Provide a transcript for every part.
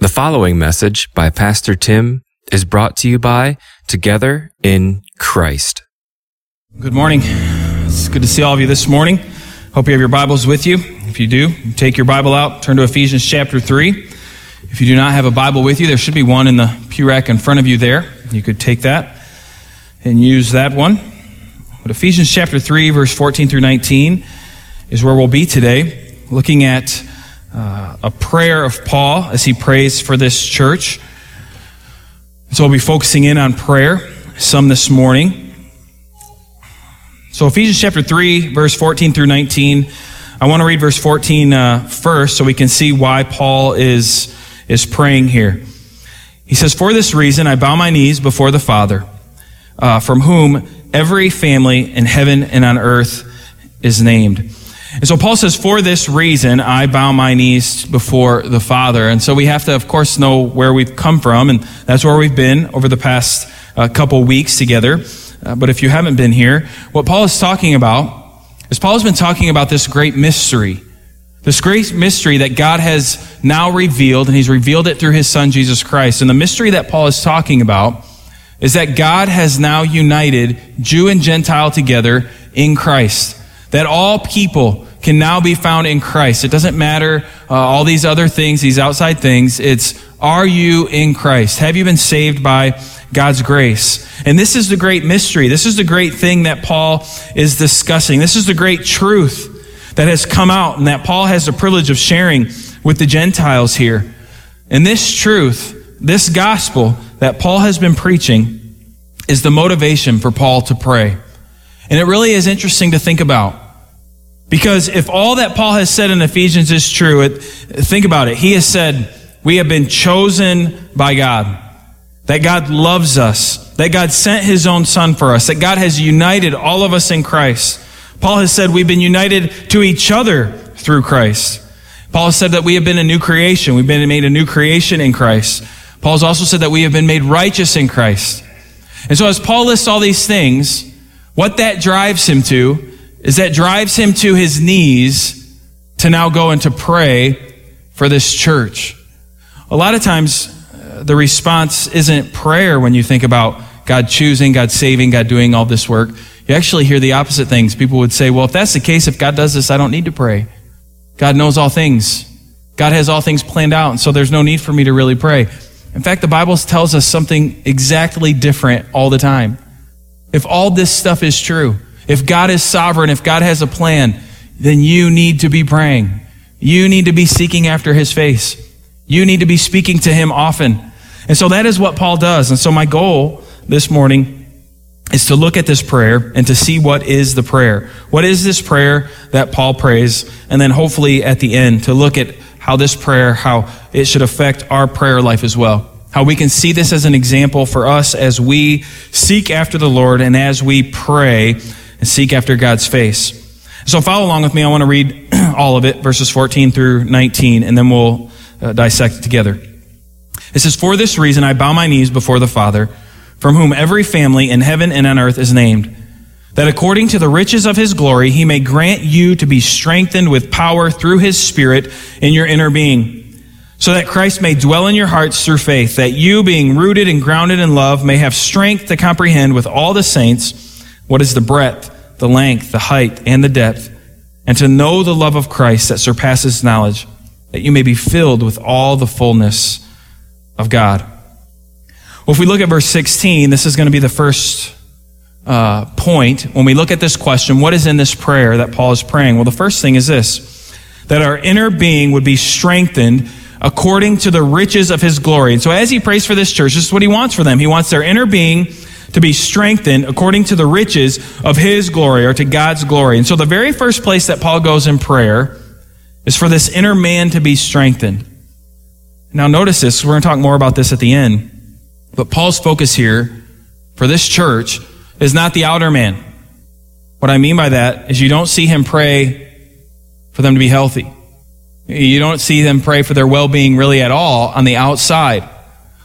The following message by Pastor Tim is brought to you by Together in Christ. Good morning. It's good to see all of you this morning. Hope you have your Bibles with you. If you do, take your Bible out, turn to Ephesians chapter 3. If you do not have a Bible with you, there should be one in the pew rack in front of you there. You could take that and use that one. But Ephesians chapter 3, verse 14 through 19 is where we'll be today, looking at uh, a prayer of Paul as he prays for this church. So we'll be focusing in on prayer some this morning. So Ephesians chapter 3, verse 14 through 19. I want to read verse 14 uh, first so we can see why Paul is, is praying here. He says, For this reason I bow my knees before the Father, uh, from whom every family in heaven and on earth is named and so Paul says, For this reason, I bow my knees before the Father. And so we have to, of course, know where we've come from, and that's where we've been over the past uh, couple weeks together. Uh, but if you haven't been here, what Paul is talking about is Paul has been talking about this great mystery. This great mystery that God has now revealed, and he's revealed it through his son, Jesus Christ. And the mystery that Paul is talking about is that God has now united Jew and Gentile together in Christ that all people can now be found in Christ. It doesn't matter uh, all these other things, these outside things. It's, are you in Christ? Have you been saved by God's grace? And this is the great mystery. This is the great thing that Paul is discussing. This is the great truth that has come out and that Paul has the privilege of sharing with the Gentiles here. And this truth, this gospel that Paul has been preaching is the motivation for Paul to pray. And it really is interesting to think about. Because if all that Paul has said in Ephesians is true, it, think about it. He has said, we have been chosen by God. That God loves us. That God sent his own son for us. That God has united all of us in Christ. Paul has said we've been united to each other through Christ. Paul has said that we have been a new creation. We've been made a new creation in Christ. Paul has also said that we have been made righteous in Christ. And so as Paul lists all these things, what that drives him to is that drives him to his knees to now go and to pray for this church. A lot of times, uh, the response isn't prayer when you think about God choosing, God saving, God doing all this work. You actually hear the opposite things. People would say, well, if that's the case, if God does this, I don't need to pray. God knows all things. God has all things planned out, and so there's no need for me to really pray. In fact, the Bible tells us something exactly different all the time. If all this stuff is true, if God is sovereign, if God has a plan, then you need to be praying. You need to be seeking after his face. You need to be speaking to him often. And so that is what Paul does. And so my goal this morning is to look at this prayer and to see what is the prayer. What is this prayer that Paul prays? And then hopefully at the end to look at how this prayer, how it should affect our prayer life as well. How we can see this as an example for us as we seek after the Lord and as we pray and seek after God's face. So follow along with me. I want to read all of it, verses 14 through 19, and then we'll uh, dissect it together. It says, For this reason I bow my knees before the Father, from whom every family in heaven and on earth is named, that according to the riches of his glory he may grant you to be strengthened with power through his Spirit in your inner being so that Christ may dwell in your hearts through faith, that you, being rooted and grounded in love, may have strength to comprehend with all the saints what is the breadth, the length, the height, and the depth, and to know the love of Christ that surpasses knowledge, that you may be filled with all the fullness of God. Well, if we look at verse 16, this is going to be the first uh, point. When we look at this question, what is in this prayer that Paul is praying? Well, the first thing is this that our inner being would be strengthened according to the riches of his glory. And so as he prays for this church, this is what he wants for them. He wants their inner being to be strengthened according to the riches of his glory or to God's glory. And so the very first place that Paul goes in prayer is for this inner man to be strengthened. Now notice this, we're going to talk more about this at the end. But Paul's focus here for this church is not the outer man. What I mean by that is you don't see him pray for them to be healthy. You don't see them pray for their well being really at all on the outside.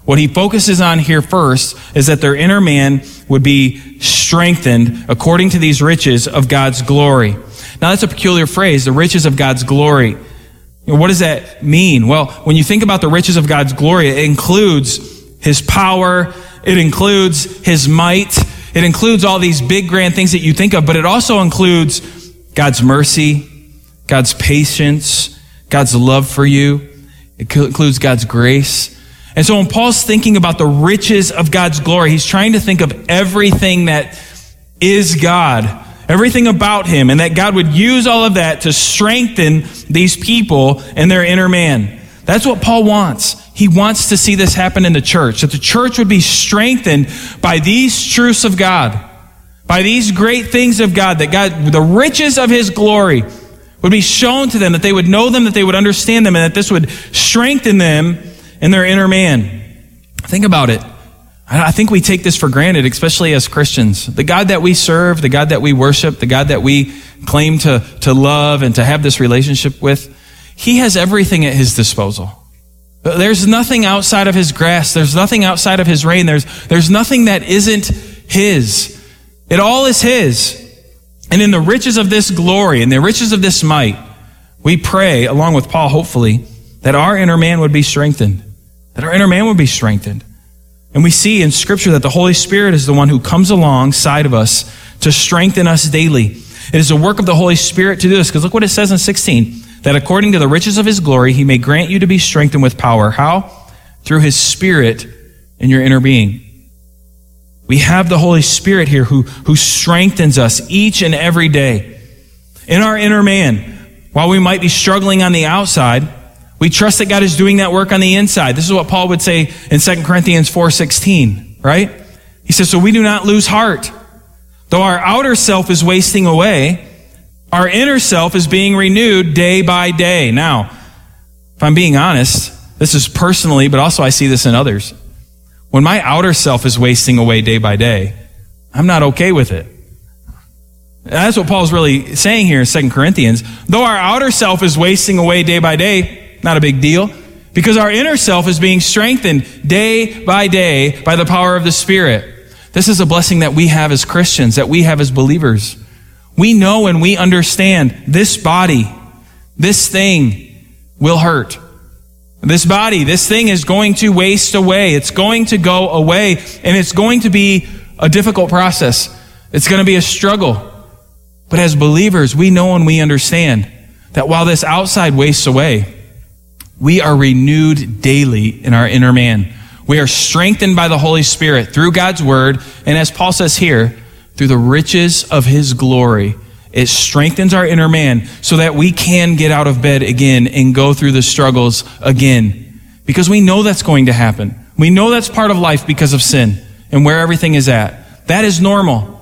What he focuses on here first is that their inner man would be strengthened according to these riches of God's glory. Now, that's a peculiar phrase, the riches of God's glory. What does that mean? Well, when you think about the riches of God's glory, it includes His power, it includes His might, it includes all these big grand things that you think of, but it also includes God's mercy, God's patience, God's love for you. It includes God's grace. And so when Paul's thinking about the riches of God's glory, he's trying to think of everything that is God, everything about him, and that God would use all of that to strengthen these people and their inner man. That's what Paul wants. He wants to see this happen in the church, that the church would be strengthened by these truths of God, by these great things of God, that God, the riches of his glory, would be shown to them, that they would know them, that they would understand them, and that this would strengthen them in their inner man. Think about it. I think we take this for granted, especially as Christians. The God that we serve, the God that we worship, the God that we claim to, to love and to have this relationship with, He has everything at His disposal. There's nothing outside of His grasp. There's nothing outside of His reign. There's, there's nothing that isn't His. It all is His. And in the riches of this glory and the riches of this might, we pray, along with Paul, hopefully, that our inner man would be strengthened. That our inner man would be strengthened. And we see in Scripture that the Holy Spirit is the one who comes alongside of us to strengthen us daily. It is the work of the Holy Spirit to do this, because look what it says in 16 that according to the riches of his glory, he may grant you to be strengthened with power. How? Through his Spirit in your inner being. We have the Holy Spirit here who, who strengthens us each and every day. In our inner man, while we might be struggling on the outside, we trust that God is doing that work on the inside. This is what Paul would say in 2 Corinthians 4:16, right? He says, "So we do not lose heart. Though our outer self is wasting away, our inner self is being renewed day by day." Now, if I'm being honest, this is personally, but also I see this in others. When my outer self is wasting away day by day, I'm not okay with it. That's what Paul's really saying here in 2 Corinthians. Though our outer self is wasting away day by day, not a big deal, because our inner self is being strengthened day by day by the power of the Spirit. This is a blessing that we have as Christians, that we have as believers. We know and we understand this body, this thing will hurt. This body, this thing is going to waste away. It's going to go away, and it's going to be a difficult process. It's going to be a struggle. But as believers, we know and we understand that while this outside wastes away, we are renewed daily in our inner man. We are strengthened by the Holy Spirit through God's word, and as Paul says here, through the riches of his glory it strengthens our inner man so that we can get out of bed again and go through the struggles again. Because we know that's going to happen. We know that's part of life because of sin and where everything is at. That is normal.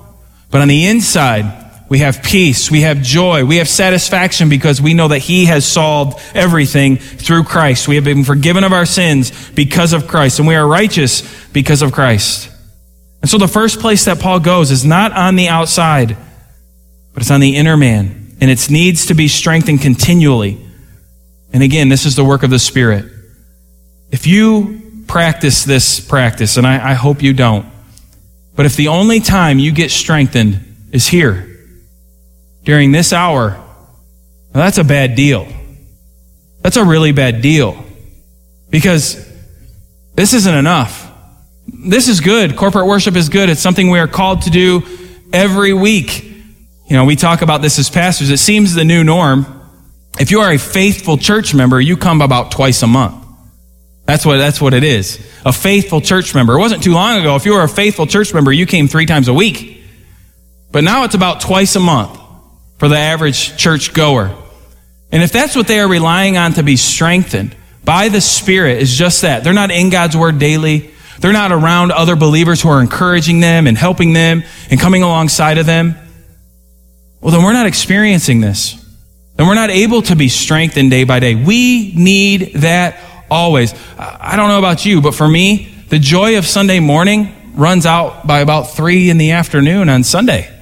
But on the inside, we have peace, we have joy, we have satisfaction because we know that He has solved everything through Christ. We have been forgiven of our sins because of Christ, and we are righteous because of Christ. And so the first place that Paul goes is not on the outside but it's on the inner man, and it needs to be strengthened continually. And again, this is the work of the Spirit. If you practice this practice, and I, I hope you don't, but if the only time you get strengthened is here, during this hour, well, that's a bad deal. That's a really bad deal. Because this isn't enough. This is good. Corporate worship is good. It's something we are called to do every week. You know, we talk about this as pastors. It seems the new norm. If you are a faithful church member, you come about twice a month. That's what, that's what it is. A faithful church member. It wasn't too long ago. If you were a faithful church member, you came three times a week. But now it's about twice a month for the average church goer. And if that's what they are relying on to be strengthened by the Spirit, is just that. They're not in God's Word daily. They're not around other believers who are encouraging them and helping them and coming alongside of them well, then we're not experiencing this. Then we're not able to be strengthened day by day. We need that always. I don't know about you, but for me, the joy of Sunday morning runs out by about three in the afternoon on Sunday.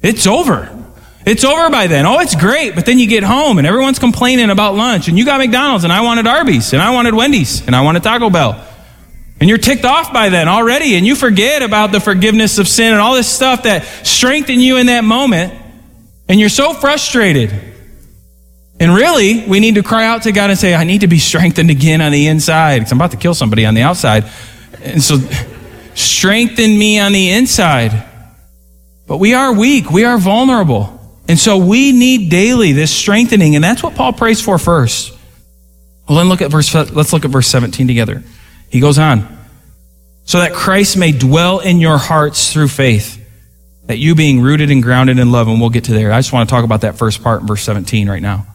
It's over. It's over by then. Oh, it's great. But then you get home and everyone's complaining about lunch and you got McDonald's and I wanted Arby's and I wanted Wendy's and I wanted Taco Bell. And you're ticked off by then already, and you forget about the forgiveness of sin and all this stuff that strengthened you in that moment, and you're so frustrated. And really, we need to cry out to God and say, I need to be strengthened again on the inside because I'm about to kill somebody on the outside. And so, strengthen me on the inside. But we are weak, we are vulnerable. And so we need daily this strengthening, and that's what Paul prays for first. Well, then look at verse, let's look at verse 17 together. He goes on. So that Christ may dwell in your hearts through faith, that you being rooted and grounded in love, and we'll get to there. I just want to talk about that first part in verse 17 right now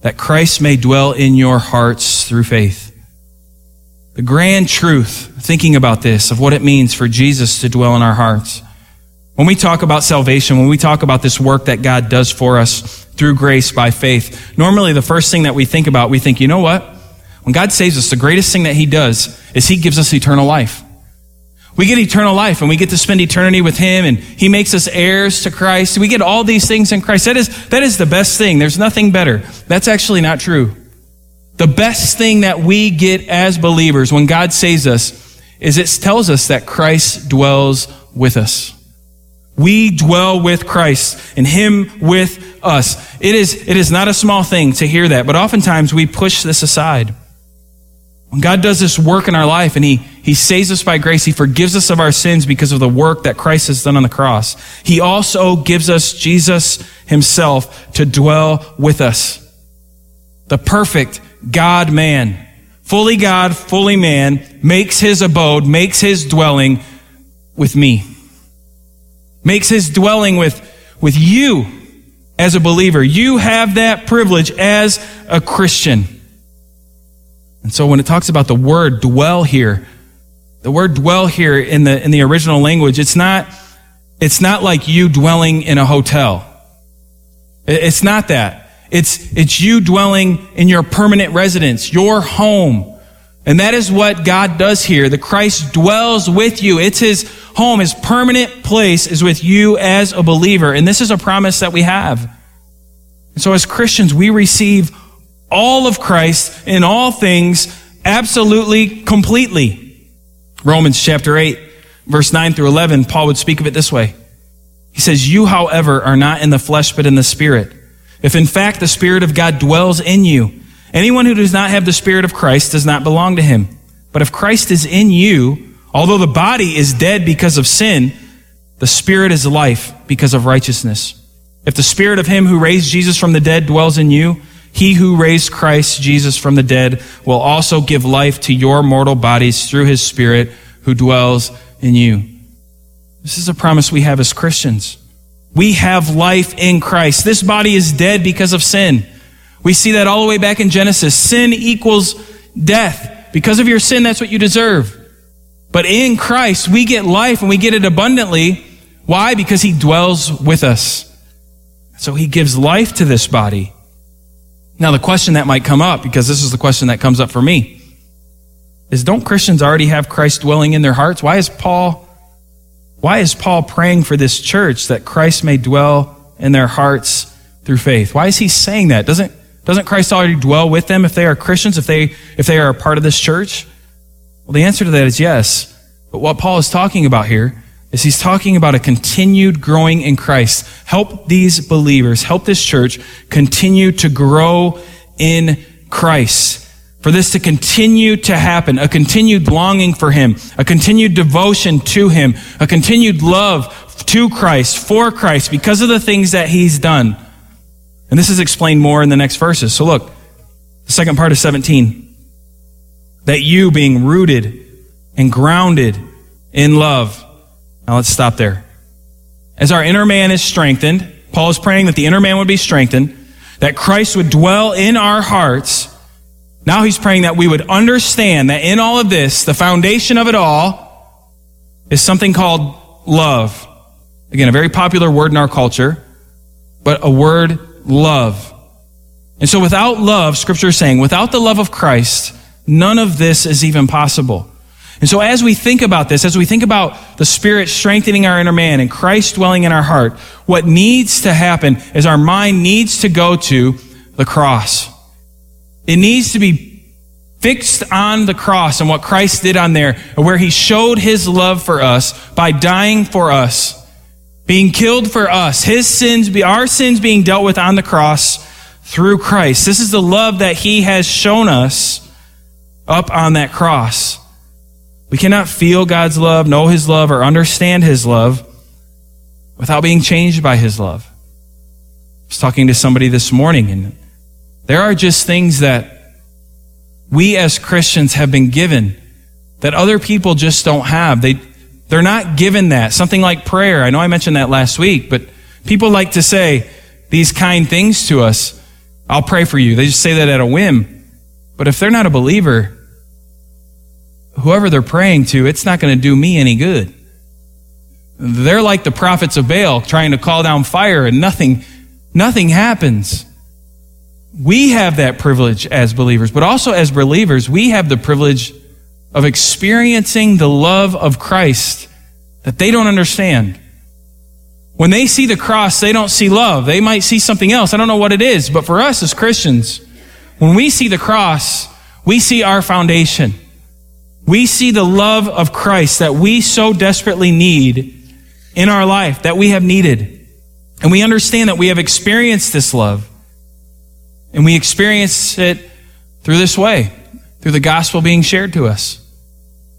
that Christ may dwell in your hearts through faith. The grand truth, thinking about this, of what it means for Jesus to dwell in our hearts. When we talk about salvation, when we talk about this work that God does for us through grace by faith, normally the first thing that we think about, we think, you know what? When God saves us, the greatest thing that He does is He gives us eternal life. We get eternal life and we get to spend eternity with Him and He makes us heirs to Christ. We get all these things in Christ. That is, that is the best thing. There's nothing better. That's actually not true. The best thing that we get as believers when God saves us is it tells us that Christ dwells with us. We dwell with Christ and Him with us. It is, it is not a small thing to hear that, but oftentimes we push this aside. When God does this work in our life and he, he saves us by grace, He forgives us of our sins because of the work that Christ has done on the cross. He also gives us Jesus Himself to dwell with us. The perfect God man, fully God, fully man, makes His abode, makes His dwelling with me. Makes His dwelling with, with you as a believer. You have that privilege as a Christian. And so when it talks about the word dwell here, the word dwell here in the, in the original language, it's not, it's not like you dwelling in a hotel. It's not that. It's, it's you dwelling in your permanent residence, your home. And that is what God does here. The Christ dwells with you. It's his home. His permanent place is with you as a believer. And this is a promise that we have. And so as Christians, we receive all of Christ in all things absolutely, completely. Romans chapter 8, verse 9 through 11, Paul would speak of it this way. He says, You, however, are not in the flesh, but in the Spirit. If in fact the Spirit of God dwells in you, anyone who does not have the Spirit of Christ does not belong to him. But if Christ is in you, although the body is dead because of sin, the Spirit is life because of righteousness. If the Spirit of him who raised Jesus from the dead dwells in you, he who raised Christ Jesus from the dead will also give life to your mortal bodies through his Spirit who dwells in you. This is a promise we have as Christians. We have life in Christ. This body is dead because of sin. We see that all the way back in Genesis. Sin equals death. Because of your sin, that's what you deserve. But in Christ, we get life and we get it abundantly. Why? Because he dwells with us. So he gives life to this body. Now, the question that might come up, because this is the question that comes up for me, is don't Christians already have Christ dwelling in their hearts? Why is Paul, why is Paul praying for this church that Christ may dwell in their hearts through faith? Why is he saying that? Doesn't, doesn't Christ already dwell with them if they are Christians, if they, if they are a part of this church? Well, the answer to that is yes. But what Paul is talking about here is he's talking about a continued growing in Christ. Help these believers, help this church continue to grow in Christ. For this to continue to happen, a continued longing for Him, a continued devotion to Him, a continued love to Christ, for Christ, because of the things that He's done. And this is explained more in the next verses. So look, the second part of 17. That you being rooted and grounded in love now let's stop there. As our inner man is strengthened, Paul is praying that the inner man would be strengthened, that Christ would dwell in our hearts. Now he's praying that we would understand that in all of this, the foundation of it all is something called love. Again, a very popular word in our culture, but a word love. And so without love, scripture is saying, without the love of Christ, none of this is even possible. And so as we think about this, as we think about the Spirit strengthening our inner man and Christ dwelling in our heart, what needs to happen is our mind needs to go to the cross. It needs to be fixed on the cross and what Christ did on there, where he showed his love for us by dying for us, being killed for us, his sins, our sins being dealt with on the cross through Christ. This is the love that he has shown us up on that cross. We cannot feel God's love, know his love, or understand his love without being changed by his love. I was talking to somebody this morning, and there are just things that we as Christians have been given that other people just don't have. They, they're not given that. Something like prayer. I know I mentioned that last week, but people like to say these kind things to us. I'll pray for you. They just say that at a whim. But if they're not a believer, whoever they're praying to, it's not going to do me any good. They're like the prophets of Baal trying to call down fire and nothing, nothing happens. We have that privilege as believers, but also as believers, we have the privilege of experiencing the love of Christ that they don't understand. When they see the cross, they don't see love. They might see something else. I don't know what it is, but for us as Christians, when we see the cross, we see our foundation. We see the love of Christ that we so desperately need in our life, that we have needed. And we understand that we have experienced this love. And we experience it through this way, through the gospel being shared to us.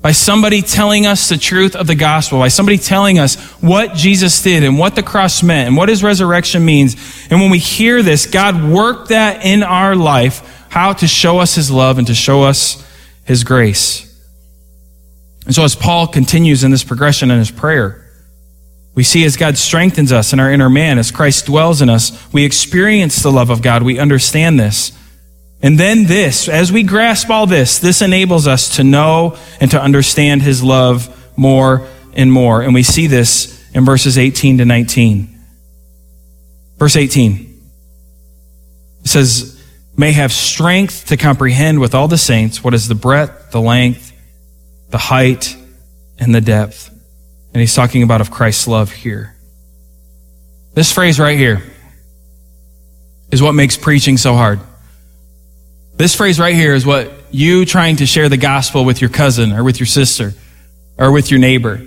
By somebody telling us the truth of the gospel, by somebody telling us what Jesus did and what the cross meant and what his resurrection means. And when we hear this, God worked that in our life, how to show us his love and to show us his grace. And so as Paul continues in this progression in his prayer, we see as God strengthens us in our inner man, as Christ dwells in us, we experience the love of God. We understand this. And then this, as we grasp all this, this enables us to know and to understand his love more and more. And we see this in verses 18 to 19. Verse 18. It says, may have strength to comprehend with all the saints what is the breadth, the length, the height, and the depth and he's talking about of Christ's love here. This phrase right here is what makes preaching so hard. This phrase right here is what you trying to share the gospel with your cousin or with your sister or with your neighbor.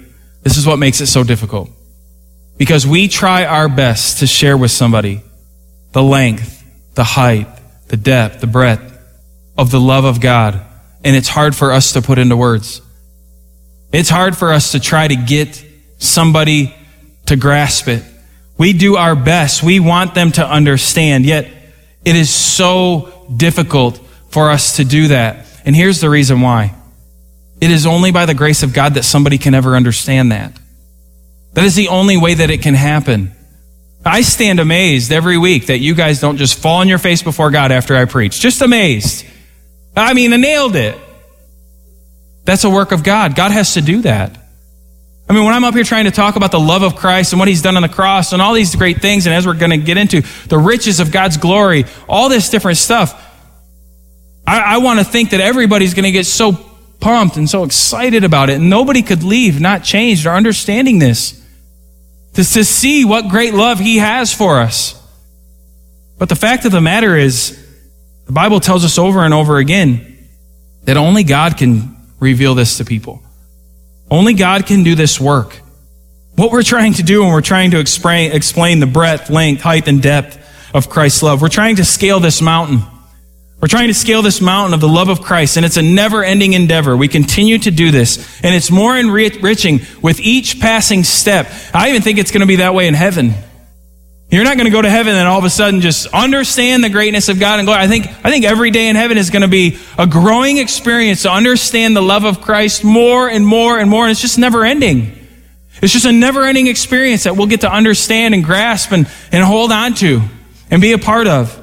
This is what makes it so difficult. Because we try our best to share with somebody the length, the height, the depth, the breadth of the love of God. And it's hard for us to put into words. It's hard for us to try to get somebody to grasp it. We do our best. We want them to understand, yet it is so difficult for us to do that. And here's the reason why. It is only by the grace of God that somebody can ever understand that. That is the only way that it can happen. I stand amazed every week that you guys don't just fall on your face before God after I preach. Just amazed. I mean, I nailed it. That's a work of God. God has to do that. I mean, when I'm up here trying to talk about the love of Christ and what he's done on the cross and all these great things, and as we're going to get into the riches of God's glory, all this different stuff, I, I want to think that everybody's going to get so pumped and so excited about it. And nobody could leave not changed or understanding this. To, to see what great love he has for us. But the fact of the matter is, the Bible tells us over and over again that only God can reveal this to people. Only God can do this work. What we're trying to do when we're trying to explain, explain the breadth, length, height, and depth of Christ's love, we're trying to scale this mountain. We're trying to scale this mountain of the love of Christ, and it's a never ending endeavor. We continue to do this, and it's more enriching with each passing step. I even think it's going to be that way in heaven. You're not going to go to heaven and all of a sudden just understand the greatness of God and glory. I think, I think every day in heaven is going to be a growing experience to understand the love of Christ more and more and more. And it's just never ending. It's just a never ending experience that we'll get to understand and grasp and, and hold on to and be a part of.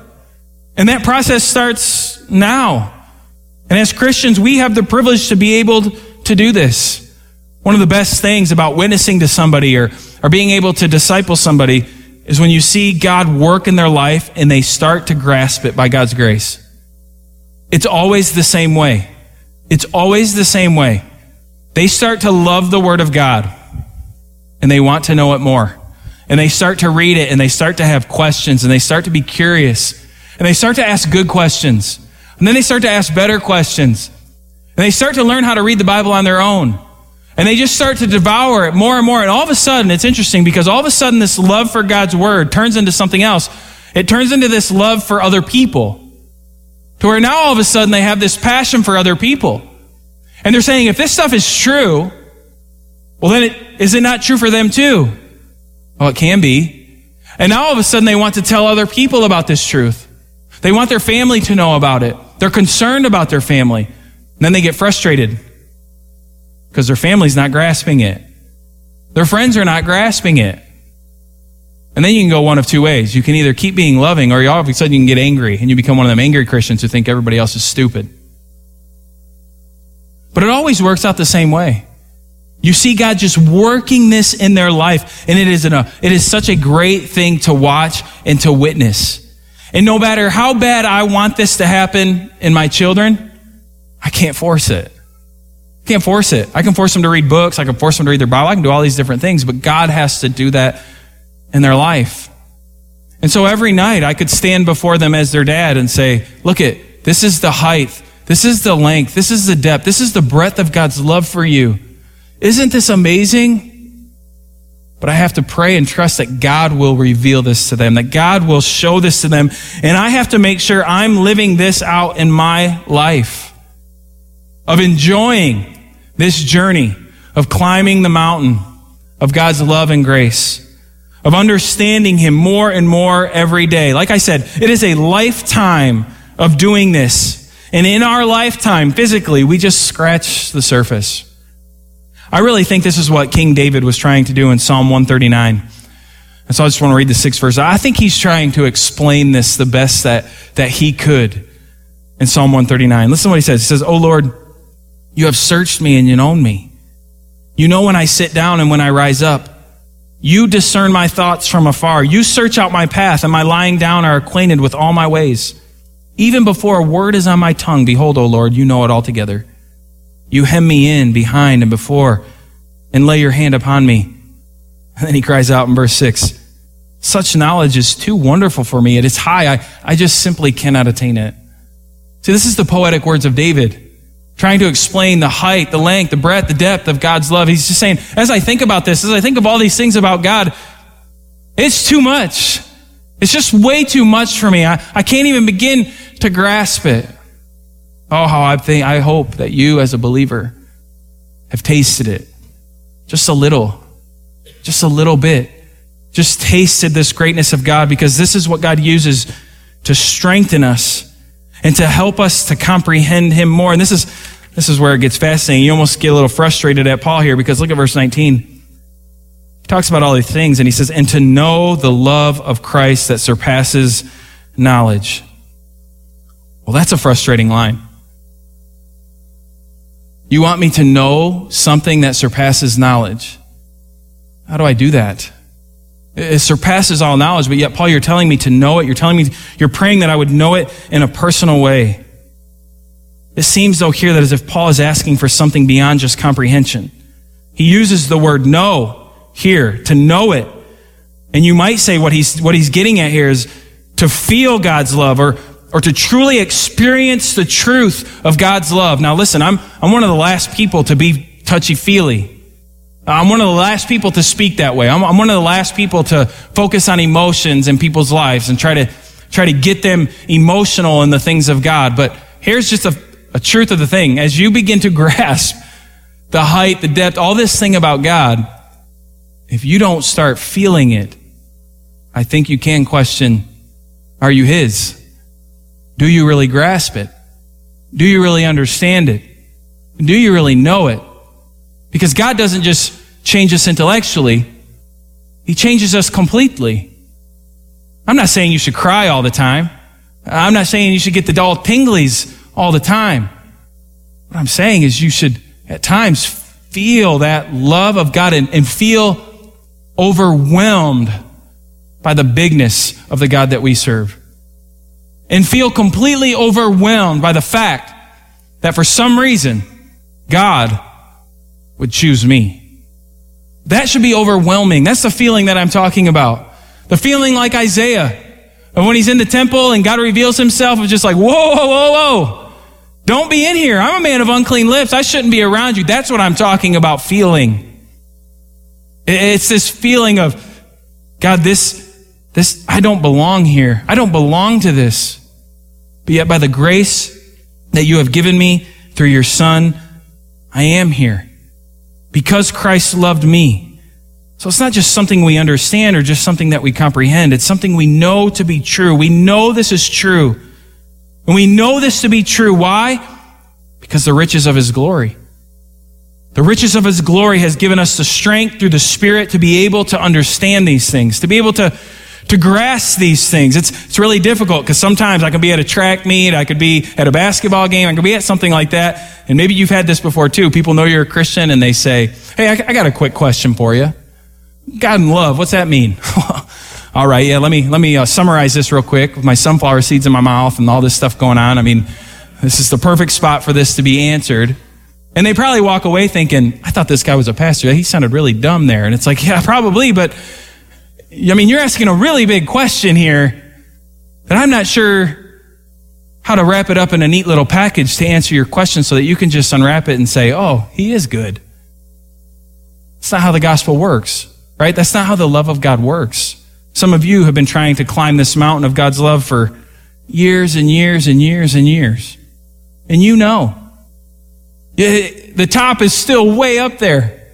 And that process starts now. And as Christians, we have the privilege to be able to do this. One of the best things about witnessing to somebody or, or being able to disciple somebody is when you see God work in their life and they start to grasp it by God's grace. It's always the same way. It's always the same way. They start to love the Word of God and they want to know it more. And they start to read it and they start to have questions and they start to be curious and they start to ask good questions. And then they start to ask better questions. And they start to learn how to read the Bible on their own. And they just start to devour it more and more. And all of a sudden, it's interesting because all of a sudden, this love for God's word turns into something else. It turns into this love for other people. To where now all of a sudden they have this passion for other people. And they're saying, if this stuff is true, well then it, is it not true for them too? Well, it can be. And now all of a sudden they want to tell other people about this truth. They want their family to know about it. They're concerned about their family. And then they get frustrated because their family's not grasping it. Their friends are not grasping it. And then you can go one of two ways. You can either keep being loving or all of a sudden you can get angry and you become one of them angry Christians who think everybody else is stupid. But it always works out the same way. You see God just working this in their life, and it is, an, it is such a great thing to watch and to witness. And no matter how bad I want this to happen in my children, I can't force it. Can't force it. I can force them to read books. I can force them to read their Bible. I can do all these different things, but God has to do that in their life. And so every night I could stand before them as their dad and say, look at, this is the height. This is the length. This is the depth. This is the breadth of God's love for you. Isn't this amazing? But I have to pray and trust that God will reveal this to them, that God will show this to them. And I have to make sure I'm living this out in my life of enjoying this journey of climbing the mountain of God's love and grace, of understanding Him more and more every day. Like I said, it is a lifetime of doing this. And in our lifetime, physically, we just scratch the surface. I really think this is what King David was trying to do in Psalm 139. And so I just want to read the sixth verse. I think he's trying to explain this the best that, that he could in Psalm 139. Listen to what he says. He says, Oh Lord, you have searched me and you know me. You know when I sit down and when I rise up. You discern my thoughts from afar. You search out my path and my lying down are acquainted with all my ways. Even before a word is on my tongue, behold, O Lord, you know it altogether. You hem me in behind and before and lay your hand upon me. And then he cries out in verse 6 Such knowledge is too wonderful for me. It is high. I, I just simply cannot attain it. See, this is the poetic words of David, trying to explain the height, the length, the breadth, the depth of God's love. He's just saying, as I think about this, as I think of all these things about God, it's too much. It's just way too much for me. I, I can't even begin to grasp it. Oh, how I think, I hope that you as a believer have tasted it. Just a little. Just a little bit. Just tasted this greatness of God because this is what God uses to strengthen us and to help us to comprehend Him more. And this is, this is where it gets fascinating. You almost get a little frustrated at Paul here because look at verse 19. He talks about all these things and he says, and to know the love of Christ that surpasses knowledge. Well, that's a frustrating line. You want me to know something that surpasses knowledge. How do I do that? It surpasses all knowledge, but yet, Paul, you're telling me to know it. You're telling me, you're praying that I would know it in a personal way. It seems, though, here that as if Paul is asking for something beyond just comprehension. He uses the word know here, to know it. And you might say what he's, what he's getting at here is to feel God's love or, or to truly experience the truth of God's love. Now listen, I'm, I'm one of the last people to be touchy feely. I'm one of the last people to speak that way. I'm, I'm, one of the last people to focus on emotions in people's lives and try to, try to get them emotional in the things of God. But here's just a, a truth of the thing. As you begin to grasp the height, the depth, all this thing about God, if you don't start feeling it, I think you can question, are you His? Do you really grasp it? Do you really understand it? Do you really know it? Because God doesn't just change us intellectually, He changes us completely. I'm not saying you should cry all the time. I'm not saying you should get the dull tinglies all the time. What I'm saying is you should at times feel that love of God and, and feel overwhelmed by the bigness of the God that we serve and feel completely overwhelmed by the fact that for some reason, God would choose me. That should be overwhelming. That's the feeling that I'm talking about. The feeling like Isaiah of when he's in the temple and God reveals himself it's just like, whoa, whoa, whoa, whoa. Don't be in here. I'm a man of unclean lips. I shouldn't be around you. That's what I'm talking about feeling. It's this feeling of, God, this, This, I don't belong here. I don't belong to this. But yet by the grace that you have given me through your son, I am here. Because Christ loved me. So it's not just something we understand or just something that we comprehend. It's something we know to be true. We know this is true. And we know this to be true. Why? Because the riches of his glory. The riches of his glory has given us the strength through the Spirit to be able to understand these things, to be able to, to grasp these things. It's, it's really difficult because sometimes I can be at a track meet, I could be at a basketball game, I could be at something like that. And maybe you've had this before too. People know you're a Christian and they say, Hey, I, I got a quick question for you. God and love, what's that mean? all right, yeah, let me, let me uh, summarize this real quick with my sunflower seeds in my mouth and all this stuff going on. I mean, this is the perfect spot for this to be answered. And they probably walk away thinking, I thought this guy was a pastor. He sounded really dumb there. And it's like, yeah, probably, but I mean, you're asking a really big question here that I'm not sure how to wrap it up in a neat little package to answer your question so that you can just unwrap it and say, oh, he is good. It's not how the gospel works, right? That's not how the love of God works. Some of you have been trying to climb this mountain of God's love for years and years and years and years. And you know. The top is still way up there.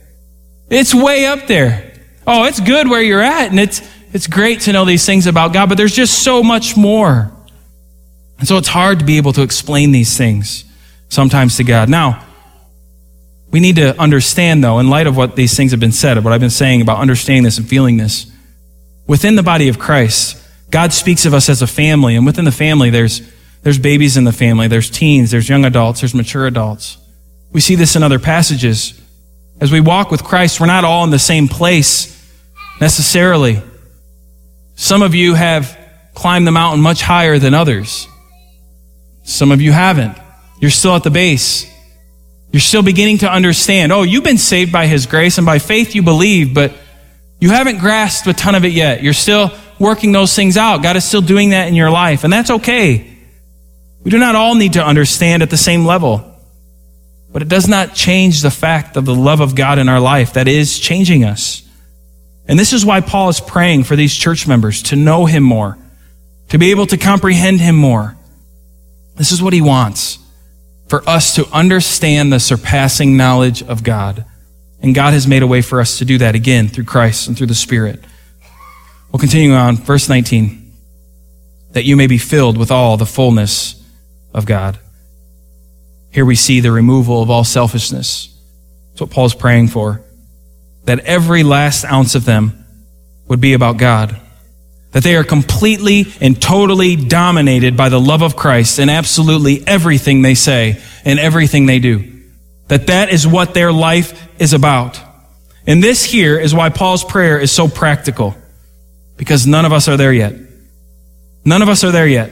It's way up there. Oh, it's good where you're at, and it's, it's great to know these things about God, but there's just so much more. And so it's hard to be able to explain these things sometimes to God. Now, we need to understand, though, in light of what these things have been said, of what I've been saying about understanding this and feeling this, within the body of Christ, God speaks of us as a family, and within the family, there's, there's babies in the family, there's teens, there's young adults, there's mature adults. We see this in other passages. As we walk with Christ, we're not all in the same place necessarily. Some of you have climbed the mountain much higher than others. Some of you haven't. You're still at the base. You're still beginning to understand. Oh, you've been saved by His grace and by faith you believe, but you haven't grasped a ton of it yet. You're still working those things out. God is still doing that in your life, and that's okay. We do not all need to understand at the same level. But it does not change the fact of the love of God in our life that is changing us. And this is why Paul is praying for these church members to know him more, to be able to comprehend him more. This is what he wants for us to understand the surpassing knowledge of God. And God has made a way for us to do that again through Christ and through the Spirit. We'll continue on, verse 19. That you may be filled with all the fullness of God. Here we see the removal of all selfishness. That's what Paul's praying for. That every last ounce of them would be about God. That they are completely and totally dominated by the love of Christ in absolutely everything they say and everything they do. That that is what their life is about. And this here is why Paul's prayer is so practical. Because none of us are there yet. None of us are there yet.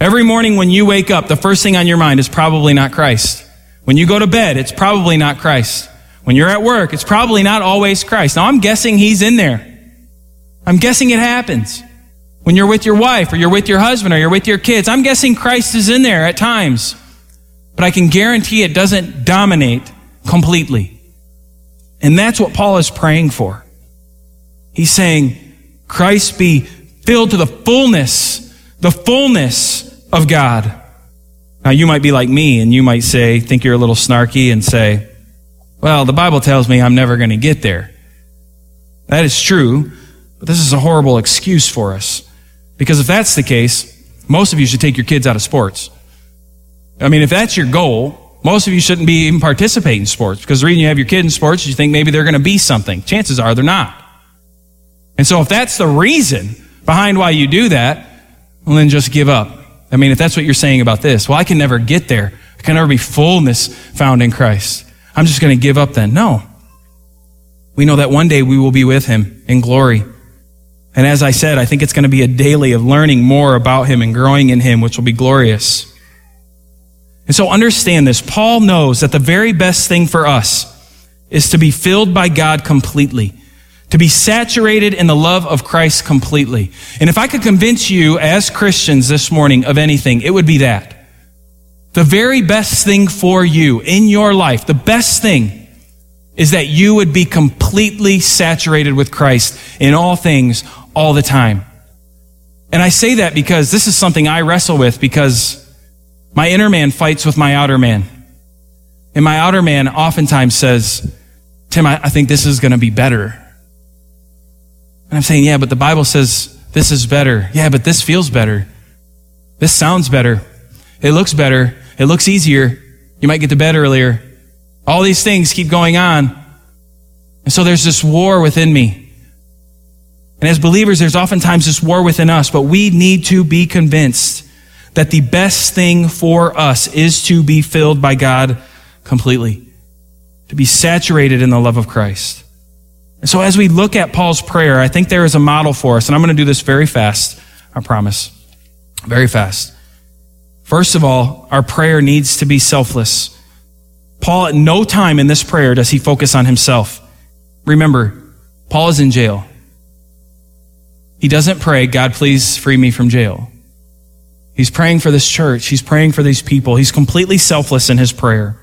Every morning when you wake up, the first thing on your mind is probably not Christ. When you go to bed, it's probably not Christ. When you're at work, it's probably not always Christ. Now I'm guessing he's in there. I'm guessing it happens. When you're with your wife or you're with your husband or you're with your kids, I'm guessing Christ is in there at times. But I can guarantee it doesn't dominate completely. And that's what Paul is praying for. He's saying, Christ be filled to the fullness, the fullness of God. Now, you might be like me and you might say, think you're a little snarky and say, well, the Bible tells me I'm never going to get there. That is true, but this is a horrible excuse for us. Because if that's the case, most of you should take your kids out of sports. I mean, if that's your goal, most of you shouldn't be even participating in sports because the reason you have your kid in sports, is you think maybe they're going to be something. Chances are they're not. And so if that's the reason behind why you do that, well, then just give up. I mean, if that's what you're saying about this, well, I can never get there. I can never be fullness found in Christ. I'm just going to give up then. No. We know that one day we will be with him in glory. And as I said, I think it's going to be a daily of learning more about him and growing in him, which will be glorious. And so understand this. Paul knows that the very best thing for us is to be filled by God completely to be saturated in the love of Christ completely. And if I could convince you as Christians this morning of anything, it would be that. The very best thing for you in your life, the best thing is that you would be completely saturated with Christ in all things, all the time. And I say that because this is something I wrestle with because my inner man fights with my outer man. And my outer man oftentimes says, Tim, I, think this is going to be better. And I'm saying, yeah, but the Bible says this is better. Yeah, but this feels better. This sounds better. It looks better. It looks easier. You might get to bed earlier. All these things keep going on. And so there's this war within me. And as believers, there's oftentimes this war within us, but we need to be convinced that the best thing for us is to be filled by God completely, to be saturated in the love of Christ. And so as we look at Paul's prayer, I think there is a model for us, and I'm going to do this very fast, I promise. Very fast. First of all, our prayer needs to be selfless. Paul, at no time in this prayer does he focus on himself. Remember, Paul is in jail. He doesn't pray, God, please free me from jail. He's praying for this church. He's praying for these people. He's completely selfless in his prayer.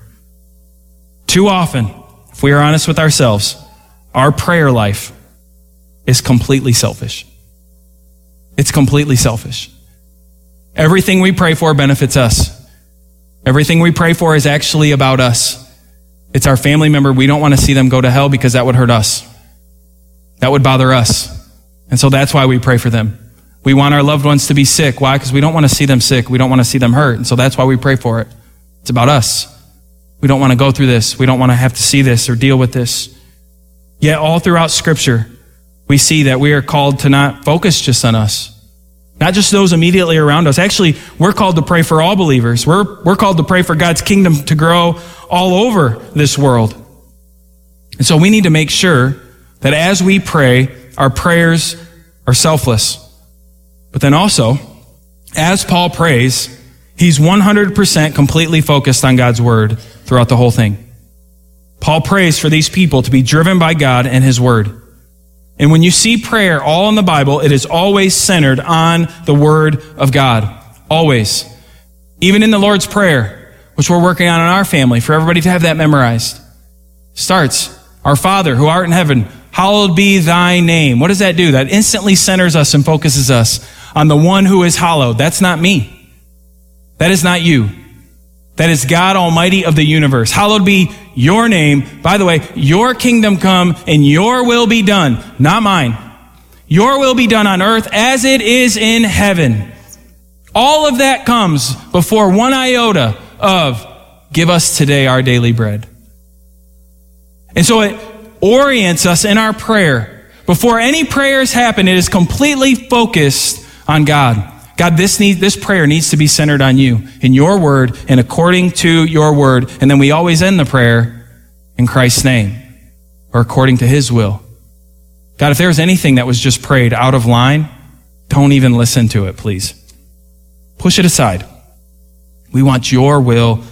Too often, if we are honest with ourselves, our prayer life is completely selfish. It's completely selfish. Everything we pray for benefits us. Everything we pray for is actually about us. It's our family member. We don't want to see them go to hell because that would hurt us. That would bother us. And so that's why we pray for them. We want our loved ones to be sick. Why? Because we don't want to see them sick. We don't want to see them hurt. And so that's why we pray for it. It's about us. We don't want to go through this. We don't want to have to see this or deal with this. Yet all throughout scripture, we see that we are called to not focus just on us. Not just those immediately around us. Actually, we're called to pray for all believers. We're, we're called to pray for God's kingdom to grow all over this world. And so we need to make sure that as we pray, our prayers are selfless. But then also, as Paul prays, he's 100% completely focused on God's word throughout the whole thing. Paul prays for these people to be driven by God and his word. And when you see prayer all in the Bible, it is always centered on the word of God. Always. Even in the Lord's Prayer, which we're working on in our family, for everybody to have that memorized, starts, Our Father who art in heaven, hallowed be thy name. What does that do? That instantly centers us and focuses us on the one who is hallowed. That's not me. That is not you. That is God Almighty of the universe. Hallowed be your name. By the way, your kingdom come and your will be done, not mine. Your will be done on earth as it is in heaven. All of that comes before one iota of give us today our daily bread. And so it orients us in our prayer. Before any prayers happen, it is completely focused on God. God, this need, this prayer needs to be centered on you, in your word, and according to your word. And then we always end the prayer in Christ's name, or according to his will. God, if there's anything that was just prayed out of line, don't even listen to it, please. Push it aside. We want your will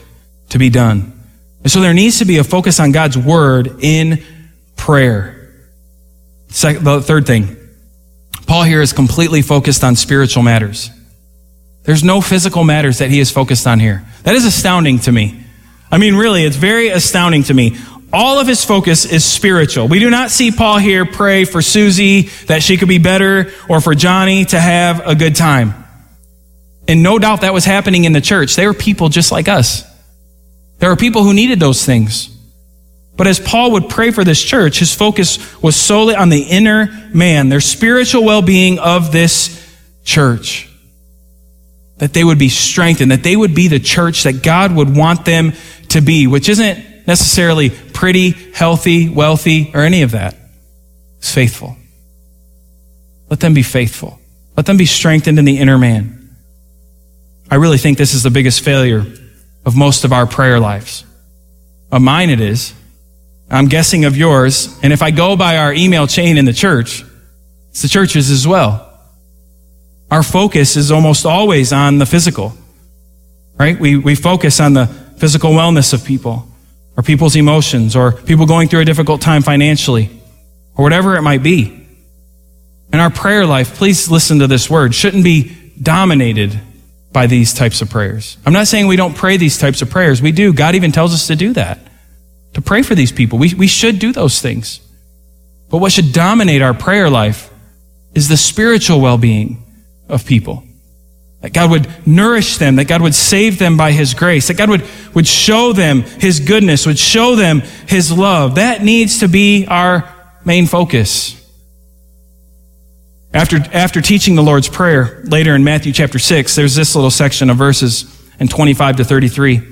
to be done. And so there needs to be a focus on God's word in prayer. Second, the third thing, Paul here is completely focused on spiritual matters. There's no physical matters that he is focused on here. That is astounding to me. I mean, really, it's very astounding to me. All of his focus is spiritual. We do not see Paul here pray for Susie that she could be better or for Johnny to have a good time. And no doubt that was happening in the church. They were people just like us. There were people who needed those things. But as Paul would pray for this church, his focus was solely on the inner man, their spiritual well being of this church. That they would be strengthened, that they would be the church that God would want them to be, which isn't necessarily pretty, healthy, wealthy, or any of that. It's faithful. Let them be faithful. Let them be strengthened in the inner man. I really think this is the biggest failure of most of our prayer lives. Of mine, it is. I'm guessing of yours. And if I go by our email chain in the church, it's the churches as well. Our focus is almost always on the physical, right? We, we focus on the physical wellness of people, or people's emotions, or people going through a difficult time financially, or whatever it might be. And our prayer life, please listen to this word, shouldn't be dominated by these types of prayers. I'm not saying we don't pray these types of prayers. We do. God even tells us to do that to pray for these people. We, we should do those things. But what should dominate our prayer life is the spiritual well-being of people. That God would nourish them, that God would save them by His grace, that God would, would show them His goodness, would show them His love. That needs to be our main focus. After, after teaching the Lord's Prayer later in Matthew chapter 6, there's this little section of verses in 25 to 33.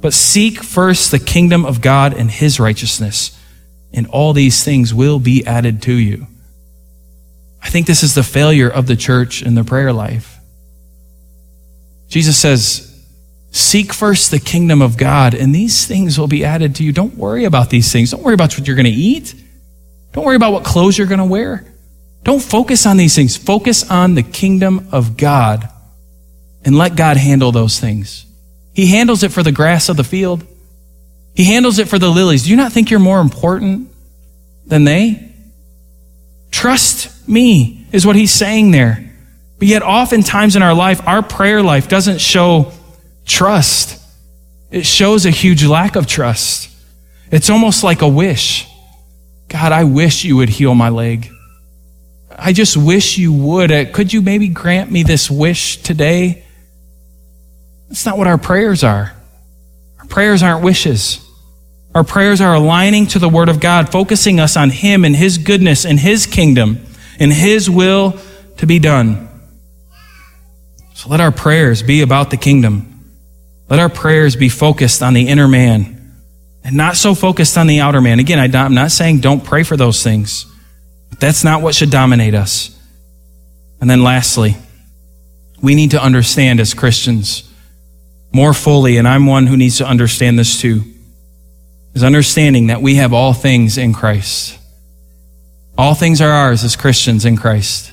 But seek first the kingdom of God and his righteousness, and all these things will be added to you. I think this is the failure of the church in the prayer life. Jesus says, Seek first the kingdom of God, and these things will be added to you. Don't worry about these things. Don't worry about what you're going to eat. Don't worry about what clothes you're going to wear. Don't focus on these things. Focus on the kingdom of God and let God handle those things. He handles it for the grass of the field. He handles it for the lilies. Do you not think you're more important than they? Trust me is what he's saying there. But yet oftentimes in our life, our prayer life doesn't show trust. It shows a huge lack of trust. It's almost like a wish. God, I wish you would heal my leg. I just wish you would. Uh, could you maybe grant me this wish today? That's not what our prayers are. Our prayers aren't wishes. Our prayers are aligning to the Word of God, focusing us on Him and His goodness and His kingdom and His will to be done. So let our prayers be about the kingdom. Let our prayers be focused on the inner man and not so focused on the outer man. Again, I'm not saying don't pray for those things, but that's not what should dominate us. And then lastly, we need to understand as Christians more fully, and I'm one who needs to understand this too, is understanding that we have all things in Christ. All things are ours as Christians in Christ.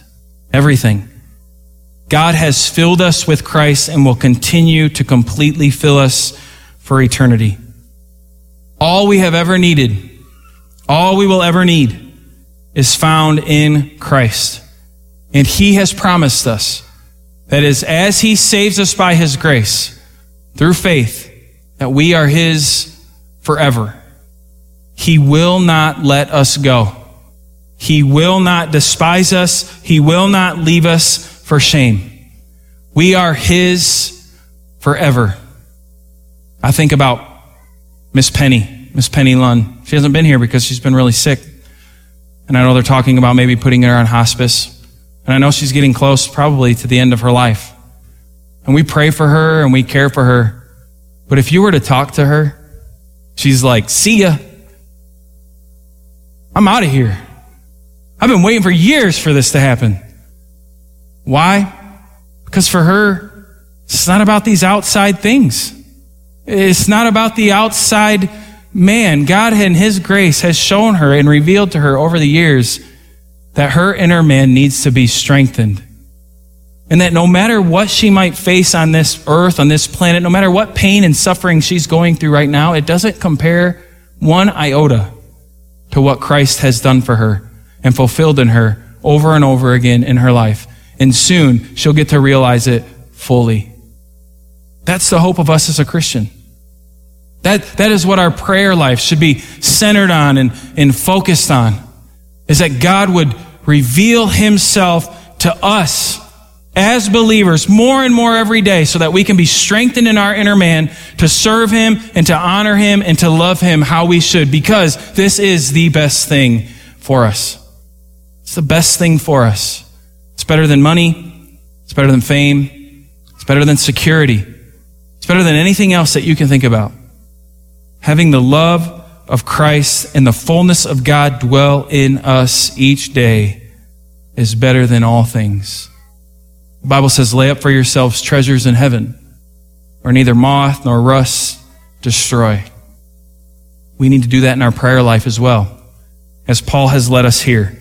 Everything. God has filled us with Christ and will continue to completely fill us for eternity. All we have ever needed, all we will ever need, is found in Christ. And He has promised us that is, as He saves us by His grace, through faith, that we are His forever. He will not let us go. He will not despise us. He will not leave us for shame. We are His forever. I think about Miss Penny, Miss Penny Lund. She hasn't been here because she's been really sick. And I know they're talking about maybe putting her on hospice. And I know she's getting close probably to the end of her life. And we pray for her and we care for her. But if you were to talk to her, she's like, see ya. I'm out of here. I've been waiting for years for this to happen. Why? Because for her, it's not about these outside things. It's not about the outside man. God, in His grace, has shown her and revealed to her over the years that her inner man needs to be strengthened. And that no matter what she might face on this earth, on this planet, no matter what pain and suffering she's going through right now, it doesn't compare one iota to what Christ has done for her and fulfilled in her over and over again in her life. And soon she'll get to realize it fully. That's the hope of us as a Christian. That, that is what our prayer life should be centered on and, and focused on, is that God would reveal himself to us as believers more and more every day so that we can be strengthened in our inner man to serve him and to honor him and to love him how we should because this is the best thing for us. It's the best thing for us. It's better than money. It's better than fame. It's better than security. It's better than anything else that you can think about. Having the love of Christ and the fullness of God dwell in us each day is better than all things. The Bible says, lay up for yourselves treasures in heaven where neither moth nor rust destroy. We need to do that in our prayer life as well, as Paul has led us here.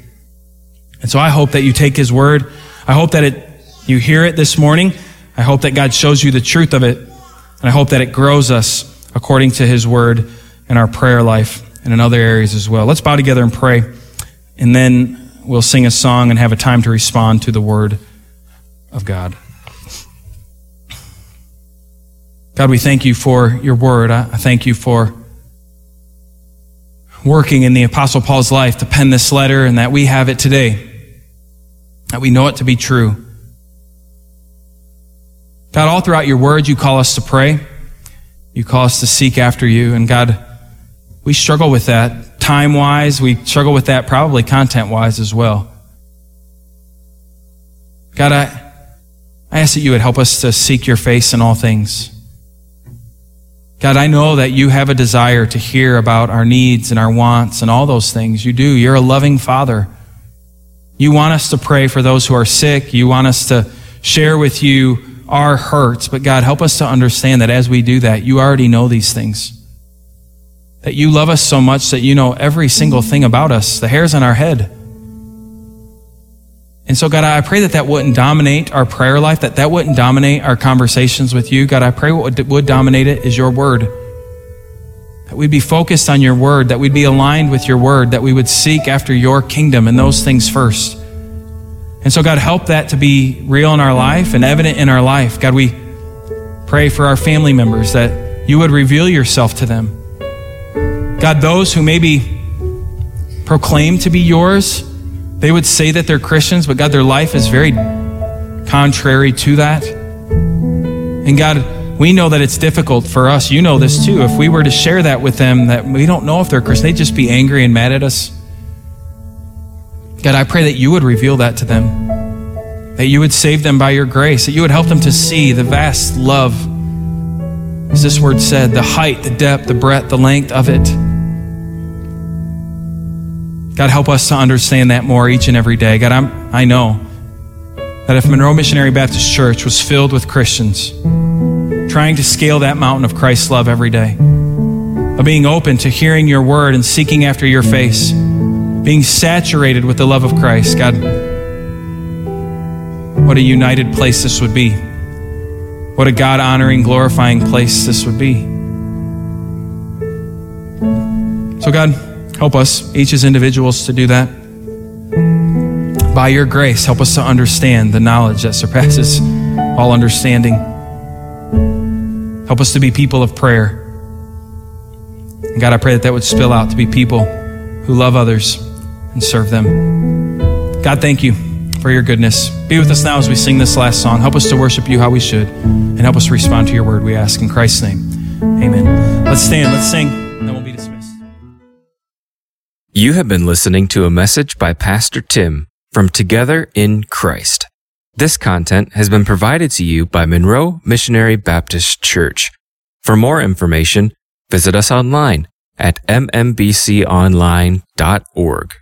And so I hope that you take his word. I hope that it, you hear it this morning. I hope that God shows you the truth of it. And I hope that it grows us according to his word in our prayer life and in other areas as well. Let's bow together and pray. And then we'll sing a song and have a time to respond to the word of God. God, we thank you for your word. I thank you for working in the Apostle Paul's life to pen this letter and that we have it today, that we know it to be true. God, all throughout your word, you call us to pray. You call us to seek after you. And God, we struggle with that time wise. We struggle with that probably content wise as well. God, I, I ask that you would help us to seek your face in all things. God, I know that you have a desire to hear about our needs and our wants and all those things. You do. You're a loving Father. You want us to pray for those who are sick. You want us to share with you our hurts. But God, help us to understand that as we do that, you already know these things. That you love us so much that you know every single thing about us, the hairs on our head. And so, God, I pray that that wouldn't dominate our prayer life, that that wouldn't dominate our conversations with you. God, I pray what would dominate it is your word. That we'd be focused on your word, that we'd be aligned with your word, that we would seek after your kingdom and those things first. And so, God, help that to be real in our life and evident in our life. God, we pray for our family members that you would reveal yourself to them. God, those who maybe proclaim to be yours, they would say that they're Christians, but God, their life is very contrary to that. And God, we know that it's difficult for us. You know this too. If we were to share that with them, that we don't know if they're Christian, they'd just be angry and mad at us. God, I pray that you would reveal that to them, that you would save them by your grace, that you would help them to see the vast love, as this word said, the height, the depth, the breadth, the length of it. God, help us to understand that more each and every day. God, I'm, I know that if Monroe Missionary Baptist Church was filled with Christians trying to scale that mountain of Christ's love every day, of being open to hearing your word and seeking after your face, being saturated with the love of Christ, God, what a united place this would be. What a God honoring, glorifying place this would be. So, God, Help us, each as individuals, to do that. By your grace, help us to understand the knowledge that surpasses all understanding. Help us to be people of prayer. And God, I pray that that would spill out to be people who love others and serve them. God, thank you for your goodness. Be with us now as we sing this last song. Help us to worship you how we should, and help us respond to your word, we ask in Christ's name. Amen. Let's stand, let's sing. You have been listening to a message by Pastor Tim from Together in Christ. This content has been provided to you by Monroe Missionary Baptist Church. For more information, visit us online at mmbconline.org.